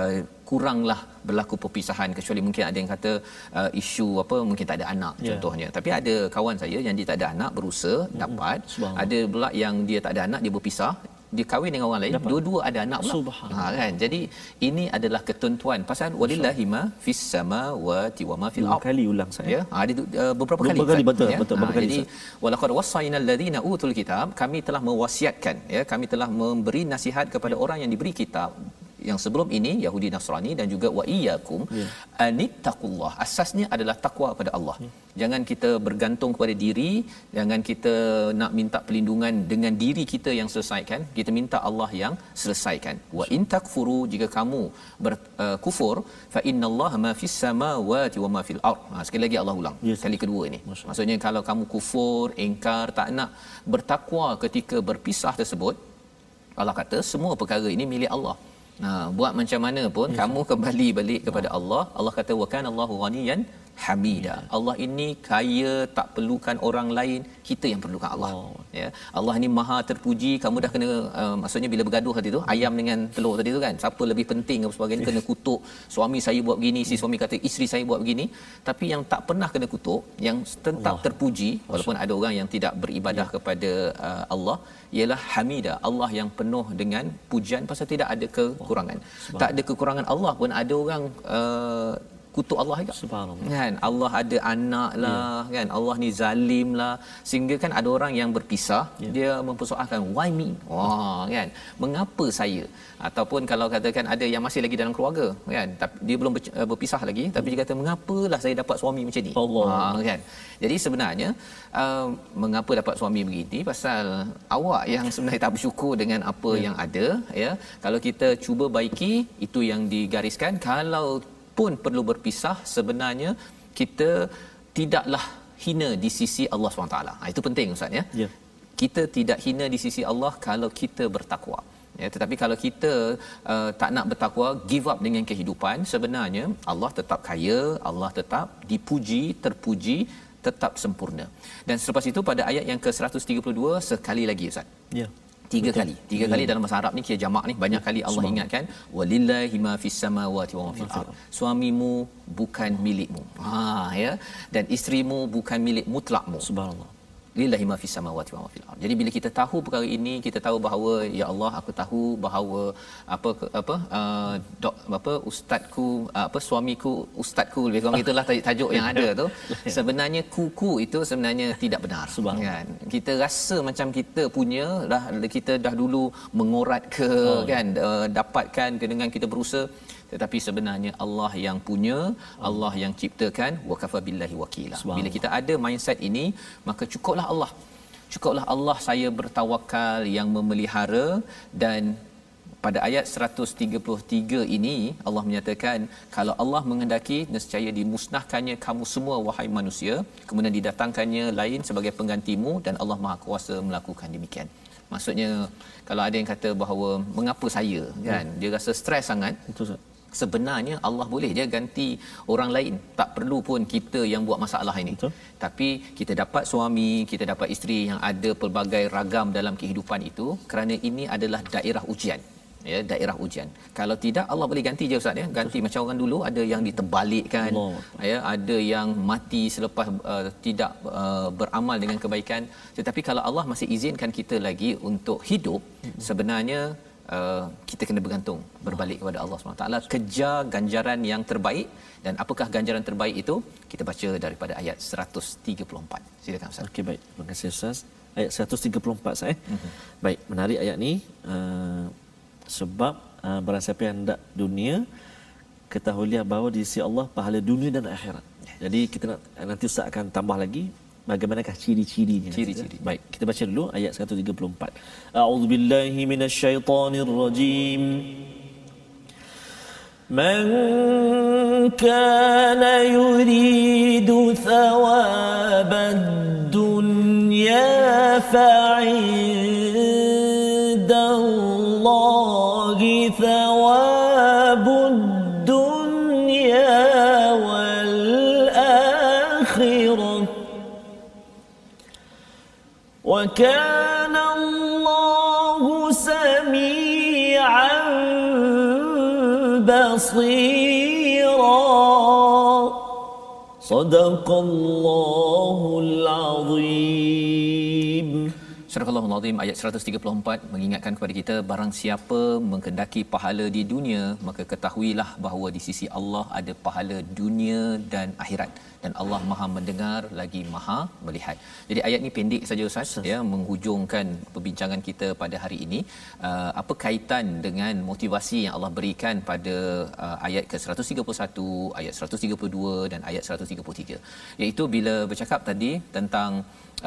uh, kuranglah berlaku perpisahan kecuali mungkin ada yang kata uh, isu apa mungkin tak ada anak yeah. contohnya. Tapi ada kawan saya yang dia tak ada anak berusaha mm-hmm. dapat. Ada pula yang dia tak ada anak dia berpisah. Dia kahwin dengan orang lain Dapat. dua-dua ada anak pula. Ha kan? Jadi ini adalah ketentuan. Pasal walillahi ma fis samawati wa ma fil ard. kali ulang saya ya. Ha, ada uh, beberapa kali beberapa kali betul ya? betul beberapa ha, kali jadi walaqad wasaina alladhina utul kitab kami telah mewasiatkan ya kami telah memberi nasihat kepada orang yang diberi kitab yang sebelum ini Yahudi Nasrani dan juga wa iyyakum ya. anittaqullah asasnya adalah takwa kepada Allah ya. jangan kita bergantung kepada diri jangan kita nak minta perlindungan dengan diri kita yang selesaikan kita minta Allah yang selesaikan wa in takfuru jika kamu berkufur uh, fa innallaha ma fis samawati wa ma fil ard ha, sekali lagi Allah ulang yes. kali kedua ini Masya. maksudnya kalau kamu kufur ingkar tak nak bertakwa ketika berpisah tersebut Allah kata semua perkara ini milik Allah Nah, buat macam mana pun yes. kamu kembali balik kepada Allah. Allah kata wa kana Allahu ghaniyan hamida. Allah ini kaya tak perlukan orang lain, kita yang perlukan Allah. Oh. Ya. Allah ini maha terpuji. Kamu dah kena uh, maksudnya bila bergaduh tadi tu, ayam dengan telur tadi tu kan. Siapa lebih penting apa sebagainya kena kutuk. Suami saya buat begini, si suami kata isteri saya buat begini. Tapi yang tak pernah kena kutuk, yang tetap Allah. terpuji walaupun ada orang yang tidak beribadah ya. kepada uh, Allah ialah hamida Allah yang penuh dengan pujian pasal tidak ada kekurangan. Oh, tak ada kekurangan Allah pun ada orang uh, kutuk Allah juga. Subhanallah. Kan Allah ada anak lah yeah. kan Allah ni zalim lah sehingga kan ada orang yang berpisah yeah. dia mempersoalkan why me? Wah kan mengapa saya? Ataupun kalau katakan ada yang masih lagi dalam keluarga kan tapi dia belum eh, berpisah lagi tapi dia kata mengapalah saya dapat suami macam ni? Allah. Ha, kan. Jadi sebenarnya uh, mengapa dapat suami begini pasal awak yang sebenarnya tak bersyukur dengan apa yeah. yang ada ya. Kalau kita cuba baiki itu yang digariskan kalau pun perlu berpisah sebenarnya kita tidaklah hina di sisi Allah SWT. Ha, itu penting Ustaz ya. ya. Kita tidak hina di sisi Allah kalau kita bertakwa. Ya, tetapi kalau kita uh, tak nak bertakwa, give up dengan kehidupan, sebenarnya Allah tetap kaya, Allah tetap dipuji, terpuji, tetap sempurna. Dan selepas itu pada ayat yang ke-132 sekali lagi Ustaz. Ya tiga Betul. kali. Tiga hmm. kali dalam bahasa Arab ni kira jamak ni banyak kali Allah Subhan. ingatkan walillahi ma fis samawati wa ma fil ard. Suamimu bukan milikmu. Ha ya. Dan isterimu bukan milik mutlakmu. Subhanallah lillahi ma fis samawati wa ma fil ard. Jadi bila kita tahu perkara ini, kita tahu bahawa ya Allah aku tahu bahawa apa apa uh, dok apa ustazku uh, apa suamiku ustazku lebih kurang itulah tajuk yang ada tu. Sebenarnya kuku itu sebenarnya tidak benar. Kan? Kita rasa macam kita punya dah kita dah dulu mengorat ke oh. kan uh, dapatkan dengan kita berusaha tetapi sebenarnya Allah yang punya Allah yang ciptakan wa kafa billahi wakila. Bila kita ada mindset ini maka cukuplah Allah. Cukuplah Allah saya bertawakal yang memelihara dan pada ayat 133 ini Allah menyatakan kalau Allah menghendaki nescaya dimusnahkannya kamu semua wahai manusia. Kemudian didatangkannya lain sebagai penggantimu dan Allah Maha Kuasa melakukan demikian. Maksudnya kalau ada yang kata bahawa mengapa saya? Kan? Hmm. dia rasa stres sangat. Betul sebenarnya Allah boleh je ganti orang lain tak perlu pun kita yang buat masalah ini Betul. tapi kita dapat suami kita dapat isteri yang ada pelbagai ragam dalam kehidupan itu kerana ini adalah daerah ujian ya daerah ujian kalau tidak Allah boleh ganti je ustaz ya ganti Betul. macam orang dulu ada yang diterbalikkan Allah. ya ada yang mati selepas uh, tidak uh, beramal dengan kebaikan tetapi kalau Allah masih izinkan kita lagi untuk hidup hmm. sebenarnya uh, kita kena bergantung berbalik kepada Allah SWT kejar ganjaran yang terbaik dan apakah ganjaran terbaik itu? Kita baca daripada ayat 134 silakan ustaz. Okey baik. Terima kasih ustaz. Ayat 134 saya mm-hmm. baik menarik ayat ni uh, sebab uh, barang siapa yang hendak dunia ketahuilah bahawa di sisi Allah pahala dunia dan akhirat. Jadi kita nak, nanti ustaz akan tambah lagi bagaimanakah ciri-cirinya? Ciri-ciri. Baik kita baca dulu ayat 134 a'udzubillahi minasyaitonirrajim man kana yuridu thawabad dunya fa'inda Allahi thawabud وكان الله سميعا بصيرا. صدق الله العظيم. Surah Al-Azim ayat 134 mengingatkan kepada kita barang siapa menghendaki pahala di dunia maka ketahuilah bahawa di sisi Allah ada pahala dunia dan akhirat dan Allah Maha mendengar lagi Maha melihat. Jadi ayat ni pendek saja Ustaz ya menghujungkan perbincangan kita pada hari ini. Uh, apa kaitan dengan motivasi yang Allah berikan pada uh, ayat ke-131, ayat 132 dan ayat 133. Iaitu bila bercakap tadi tentang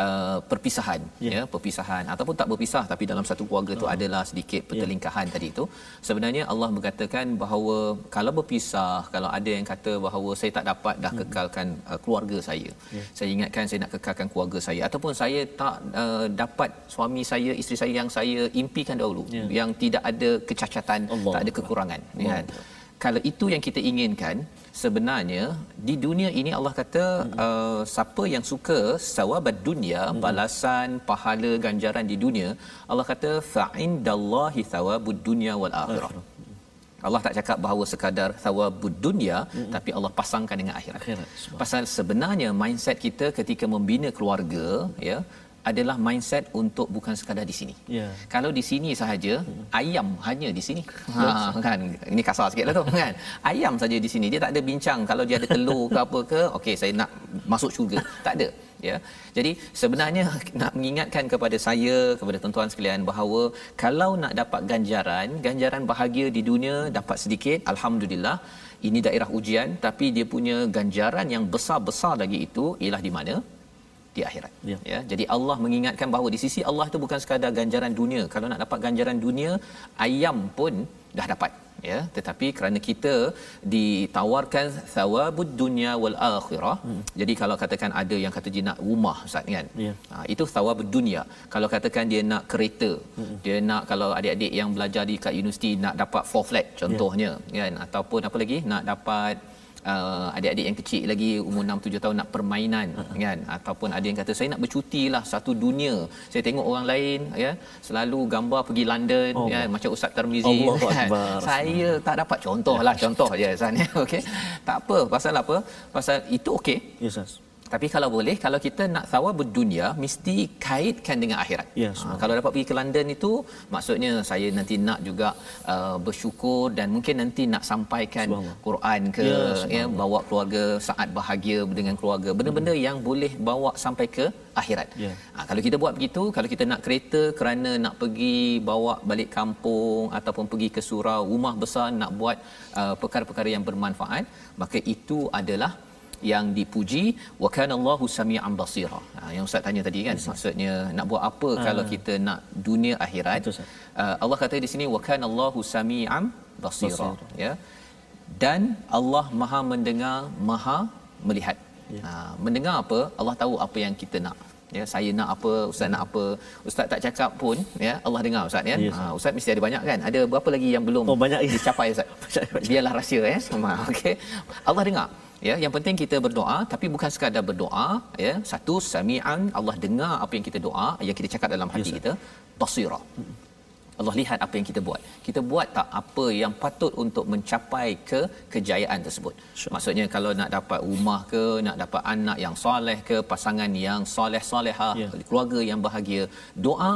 uh, perpisahan yeah. ya perpisahan ataupun tak berpisah tapi dalam satu keluarga tu oh. adalah sedikit ya. pertelingkahan yeah. tadi itu sebenarnya Allah mengatakan bahawa kalau berpisah kalau ada yang kata bahawa saya tak dapat dah hmm. kekalkan uh, keluarga saya yeah. saya ingatkan saya nak kekalkan keluarga saya ataupun saya tak uh, dapat suami saya isteri saya yang saya impikan dahulu yeah. yang tidak ada kecacatan Allah. tak ada kekurangan Allah. ya kalau itu yang kita inginkan sebenarnya di dunia ini Allah kata hmm. uh, siapa yang suka sawabad dunia hmm. balasan pahala ganjaran di dunia Allah kata fa indallahi thawabud dunya wal akhirah Allah tak cakap bahawa sekadar thawabud dunia hmm. tapi Allah pasangkan dengan akhirat. akhirat. Pasal sebenarnya mindset kita ketika membina keluarga ya adalah mindset untuk bukan sekadar di sini. Yeah. Kalau di sini sahaja hmm. ayam hanya di sini. Ha kan ini kasar sikitlah tu kan. Ayam saja di sini dia tak ada bincang kalau dia ada telur ke apa ke okey saya nak masuk syurga. tak ada ya. Jadi sebenarnya nak mengingatkan kepada saya kepada tuan-tuan sekalian bahawa kalau nak dapat ganjaran, ganjaran bahagia di dunia dapat sedikit alhamdulillah ini daerah ujian tapi dia punya ganjaran yang besar-besar lagi itu ialah di mana? Di akhirat ya. ya jadi Allah mengingatkan bahawa di sisi Allah itu bukan sekadar ganjaran dunia kalau nak dapat ganjaran dunia ayam pun dah dapat ya tetapi kerana kita ditawarkan thawabud dunya wal akhirah hmm. jadi kalau katakan ada yang kata dia nak rumah ustaz kan ya. ha, itu thawabud dunya kalau katakan dia nak kereta hmm. dia nak kalau adik-adik yang belajar di kat universiti nak dapat four flat contohnya ya. kan ataupun apa lagi nak dapat uh, adik-adik yang kecil lagi umur 6 7 tahun nak permainan uh-huh. kan? Ataupun ada yang kata saya nak bercuti lah satu dunia. Saya tengok orang lain ya selalu gambar pergi London oh, ya macam Ustaz Tarmizi kan? saya tak dapat. Contohlah ya. contoh je sana okey? Tak apa. Pasal apa? Pasal itu okey. Yes yes tapi kalau boleh kalau kita nak thawab dunia mesti kaitkan dengan akhirat. Yes, ha, kalau dapat pergi ke London itu maksudnya saya nanti nak juga uh, bersyukur dan mungkin nanti nak sampaikan Quran ke yes, ya bawa keluarga saat bahagia dengan keluarga. Benda-benda hmm. yang boleh bawa sampai ke akhirat. Yeah. Ha, kalau kita buat begitu, kalau kita nak kereta kerana nak pergi bawa balik kampung ataupun pergi ke surau, rumah besar nak buat uh, perkara-perkara yang bermanfaat, maka itu adalah yang dipuji wa kana Allahu samian basira. Ha, yang ustaz tanya tadi kan maksudnya nak buat apa ha. kalau kita nak dunia akhirat? Betul, uh, Allah kata di sini wa kana Allahu samian basira ya. Dan Allah Maha mendengar, Maha melihat. Ya. Ha, mendengar apa? Allah tahu apa yang kita nak ya saya nak apa ustaz nak apa ustaz tak cakap pun ya Allah dengar ustaz ya yes, ha, ustaz mesti ada banyak kan ada berapa lagi yang belum oh banyak dicapai ustaz biarlah rahsia ya sama okey Allah dengar ya yang penting kita berdoa tapi bukan sekadar berdoa ya satu samian Allah dengar apa yang kita doa yang kita cakap dalam hati yes, kita basira Allah lihat apa yang kita buat. Kita buat tak apa yang patut untuk mencapai ke kejayaan tersebut. Sure. Maksudnya kalau nak dapat rumah ke, nak dapat anak yang soleh ke, pasangan yang soleh-solehah, yeah. keluarga yang bahagia, doa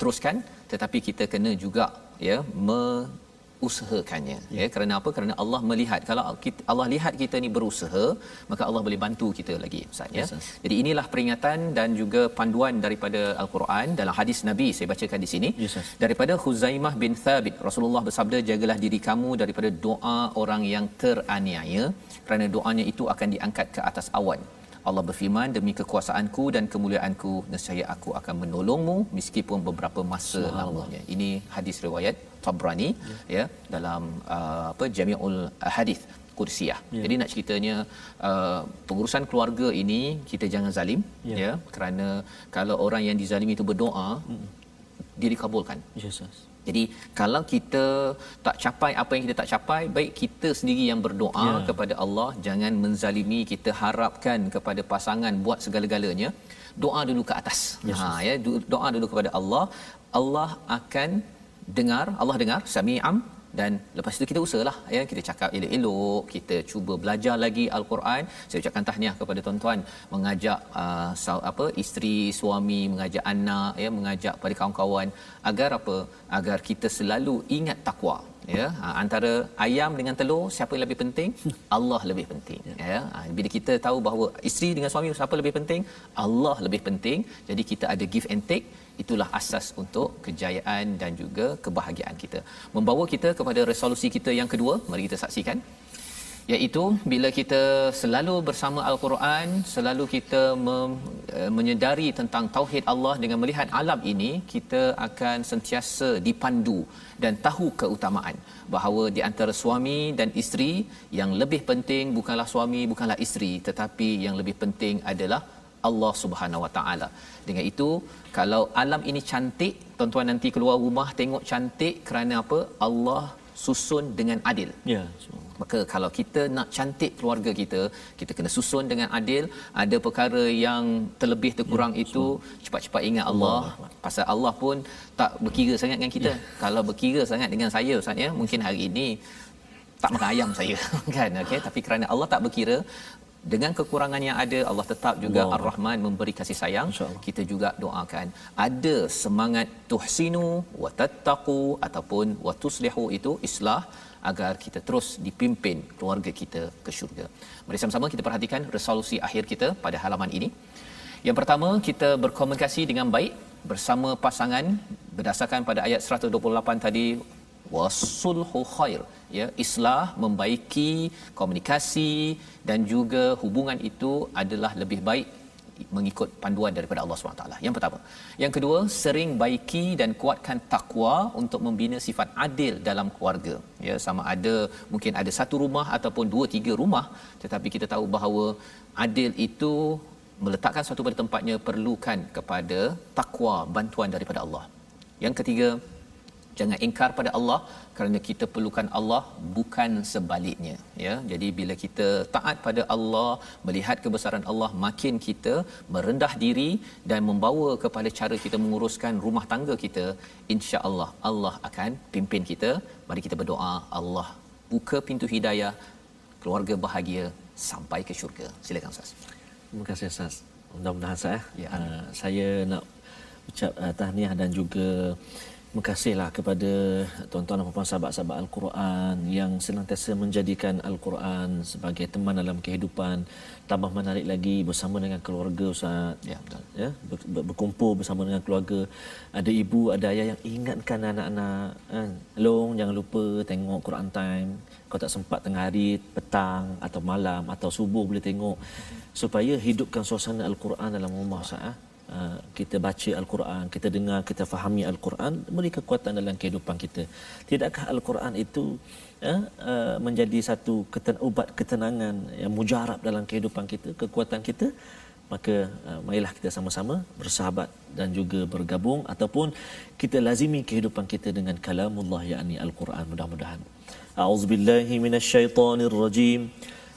teruskan tetapi kita kena juga ya usahakannya ya. ya. Kerana apa? Kerana Allah melihat. Kalau kita, Allah lihat kita ni berusaha maka Allah boleh bantu kita lagi ustaz ya. Yes, jadi inilah peringatan dan juga panduan daripada al-Quran dalam hadis Nabi saya bacakan di sini. Yes, daripada Huzaimah bin Thabit Rasulullah bersabda jagalah diri kamu daripada doa orang yang teraniaya kerana doanya itu akan diangkat ke atas awan Allah berfirman demi kekuasaanku dan kemuliaanku nescaya aku akan menolongmu meskipun beberapa masa lamanya ini hadis riwayat Tabrani ya, ya dalam uh, apa Jami'ul Hadis Qudsiyah. Ya. Jadi nak ceritanya uh, pengurusan keluarga ini kita jangan zalim ya, ya kerana kalau orang yang dizalimi itu berdoa hmm. dia dikabulkan. Yes, yes. Jadi kalau kita tak capai apa yang kita tak capai, baik kita sendiri yang berdoa ya. kepada Allah, jangan menzalimi, kita harapkan kepada pasangan buat segala-galanya. Doa dulu ke atas. Yes, ha ya, doa dulu kepada Allah. Allah akan dengar Allah dengar sami'am dan lepas itu kita usahalah ya kita cakap elok-elok kita cuba belajar lagi al-Quran. Saya ucapkan tahniah kepada tuan-tuan mengajak uh, apa isteri suami mengajak anak ya mengajak pada kawan-kawan agar apa agar kita selalu ingat takwa ya ha, antara ayam dengan telur siapa yang lebih penting? Allah lebih penting ya. Ha, bila kita tahu bahawa isteri dengan suami siapa lebih penting? Allah lebih penting. Jadi kita ada give and take. Itulah asas untuk kejayaan dan juga kebahagiaan kita. Membawa kita kepada resolusi kita yang kedua mari kita saksikan iaitu bila kita selalu bersama al-Quran selalu kita mem, uh, menyedari tentang tauhid Allah dengan melihat alam ini kita akan sentiasa dipandu dan tahu keutamaan bahawa di antara suami dan isteri yang lebih penting bukanlah suami bukanlah isteri tetapi yang lebih penting adalah Allah Subhanahu Wa Taala. Dengan itu, kalau alam ini cantik, tuan-tuan nanti keluar rumah tengok cantik kerana apa? Allah susun dengan adil. Ya. Maka kalau kita nak cantik keluarga kita, kita kena susun dengan adil. Ada perkara yang terlebih terkurang ya, itu cepat-cepat ingat Allah. Allah. Pasal Allah pun tak berkira sangat dengan kita. Ya. Kalau berkira sangat dengan saya Ustaz ya, mungkin hari ini tak makan ayam saya kan okey tapi kerana Allah tak berkira dengan kekurangan yang ada Allah tetap juga Allah. Ar-Rahman memberi kasih sayang kita juga doakan ada semangat tuhsinu wa tattaqu ataupun wa tuslihu itu islah agar kita terus dipimpin keluarga kita ke syurga. Mari sama-sama kita perhatikan resolusi akhir kita pada halaman ini. Yang pertama, kita berkomunikasi dengan baik bersama pasangan berdasarkan pada ayat 128 tadi wasulhu khair ya islah membaiki komunikasi dan juga hubungan itu adalah lebih baik mengikut panduan daripada Allah SWT. Yang pertama. Yang kedua, sering baiki dan kuatkan takwa untuk membina sifat adil dalam keluarga. Ya, sama ada mungkin ada satu rumah ataupun dua tiga rumah, tetapi kita tahu bahawa adil itu meletakkan satu pada tempatnya perlukan kepada takwa bantuan daripada Allah. Yang ketiga, jangan ingkar pada Allah kerana kita perlukan Allah bukan sebaliknya ya. Jadi bila kita taat pada Allah melihat kebesaran Allah makin kita merendah diri dan membawa kepada cara kita menguruskan rumah tangga kita insya-Allah Allah akan pimpin kita. Mari kita berdoa Allah buka pintu hidayah keluarga bahagia sampai ke syurga. Silakan ustaz. Terima kasih ustaz. Mudah-mudahan saya ya, uh, saya nak ucap uh, tahniah dan juga Terima kasihlah kepada tuan-tuan dan puan sahabat-sahabat Al-Quran yang senantiasa menjadikan Al-Quran sebagai teman dalam kehidupan. Tambah menarik lagi bersama dengan keluarga Ustaz. Ya, betul. Ya, ber- berkumpul bersama dengan keluarga. Ada ibu, ada ayah yang ingatkan anak-anak. Kan? Long, jangan lupa tengok Quran time. Kau tak sempat tengah hari, petang atau malam atau subuh boleh tengok. Supaya hidupkan suasana Al-Quran dalam rumah Ustaz. Ah, kita baca al-Quran, kita dengar, kita fahami al-Quran, beri kekuatan dalam kehidupan kita. Tidakkah al-Quran itu uh, menjadi satu keten- ubat ketenangan yang mujarab dalam kehidupan kita, kekuatan kita? Maka uh, marilah kita sama-sama bersahabat dan juga bergabung ataupun kita lazimi kehidupan kita dengan kalamullah yakni al-Quran mudah-mudahan. A'udzubillahi minasyaitonirrajim. rajim.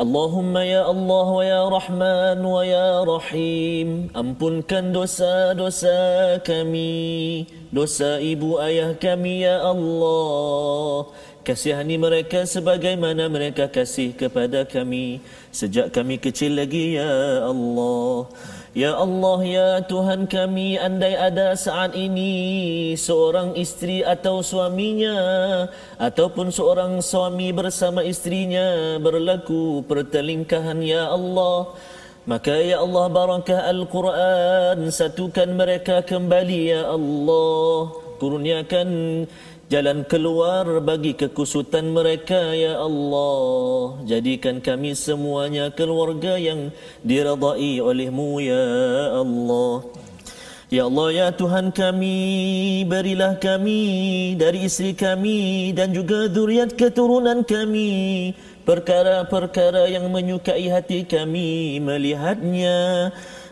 Ya Allah wa ya Rahman wa ya Rahim. Ampunkan dosa-dosa kami. Dosa ibu ayah kami ya Allah. Kasihani mereka sebagaimana mereka kasih kepada kami. Sejak kami kecil lagi ya Allah Ya Allah, ya Tuhan kami, andai ada saat ini seorang istri atau suaminya ataupun seorang suami bersama istrinya berlaku pertelingkahan, ya Allah. Maka ya Allah barakah Al-Quran satukan mereka kembali ya Allah kurniakan jalan keluar bagi kekusutan mereka ya Allah. Jadikan kami semuanya keluarga yang diradai olehmu ya Allah. Ya Allah ya Tuhan kami berilah kami dari isteri kami dan juga zuriat keturunan kami. Perkara-perkara yang menyukai hati kami melihatnya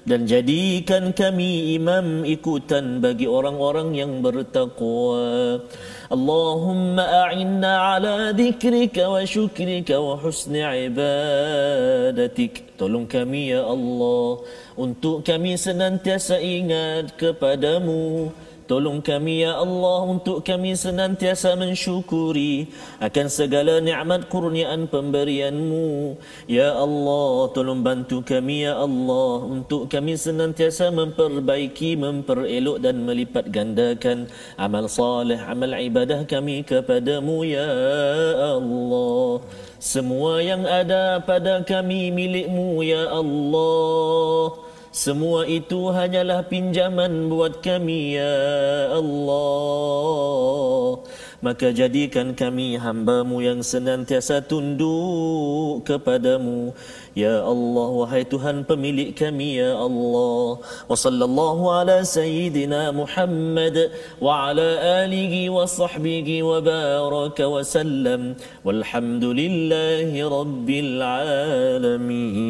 dan jadikan kami imam ikutan bagi orang-orang yang bertakwa. Allahumma a'inna ala dhikrika wa syukrika wa husni ibadatik. Tolong kami ya Allah untuk kami senantiasa ingat kepadamu. Tolong kami ya Allah untuk kami senantiasa mensyukuri akan segala nikmat kurniaan pemberianmu. Ya Allah, tolong bantu kami ya Allah untuk kami senantiasa memperbaiki, memperelok dan melipat gandakan amal saleh, amal ibadah kami kepadamu ya Allah. Semua yang ada pada kami milikmu ya Allah. Semua itu hanyalah pinjaman buat kami ya Allah. Maka jadikan kami hambamu yang senantiasa tunduk kepadamu. Ya Allah wahai Tuhan pemilik kami ya Allah. Wa sallallahu ala sayyidina Muhammad Wa ala alihi wa sahbihi wa baraka wa sallam. Walhamdulillahi rabbil alamin.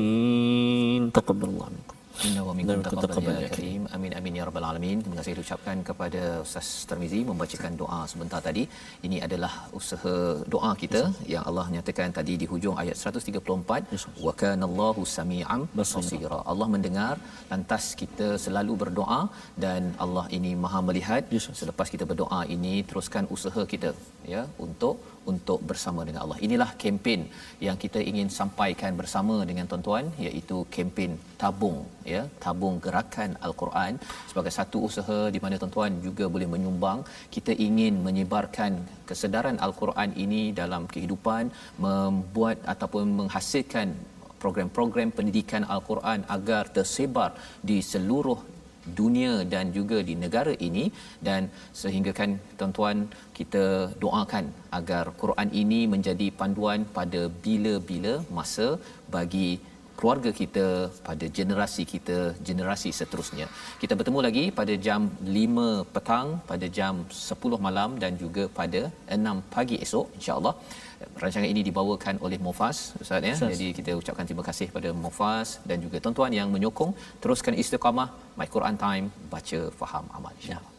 Taqabbalallahu Inna wa minkum taqabbal ya karim. Amin amin ya rabbal alamin. Terima kasih ucapkan kepada Ustaz Termizi membacakan doa sebentar tadi. Ini adalah usaha doa kita yang Allah nyatakan tadi di hujung ayat 134 wa kana Allahu samian basira. Allah mendengar lantas kita selalu berdoa dan Allah ini Maha melihat. Selepas kita berdoa ini teruskan usaha kita ya untuk untuk bersama dengan Allah. Inilah kempen yang kita ingin sampaikan bersama dengan tuan-tuan iaitu kempen tabung ya, tabung gerakan al-Quran sebagai satu usaha di mana tuan-tuan juga boleh menyumbang. Kita ingin menyebarkan kesedaran al-Quran ini dalam kehidupan, membuat ataupun menghasilkan program-program pendidikan al-Quran agar tersebar di seluruh dunia dan juga di negara ini. Dan sehingga kan tuan-tuan kita doakan agar Quran ini menjadi panduan pada bila-bila masa bagi keluarga kita pada generasi kita generasi seterusnya. Kita bertemu lagi pada jam 5 petang pada jam 10 malam dan juga pada 6 pagi esok insyaallah rancangan ini dibawakan oleh Mufas Ustaz ya. Jadi kita ucapkan terima kasih pada Mufas dan juga tuan-tuan yang menyokong. Teruskan istiqamah my Quran time baca faham amal insyaallah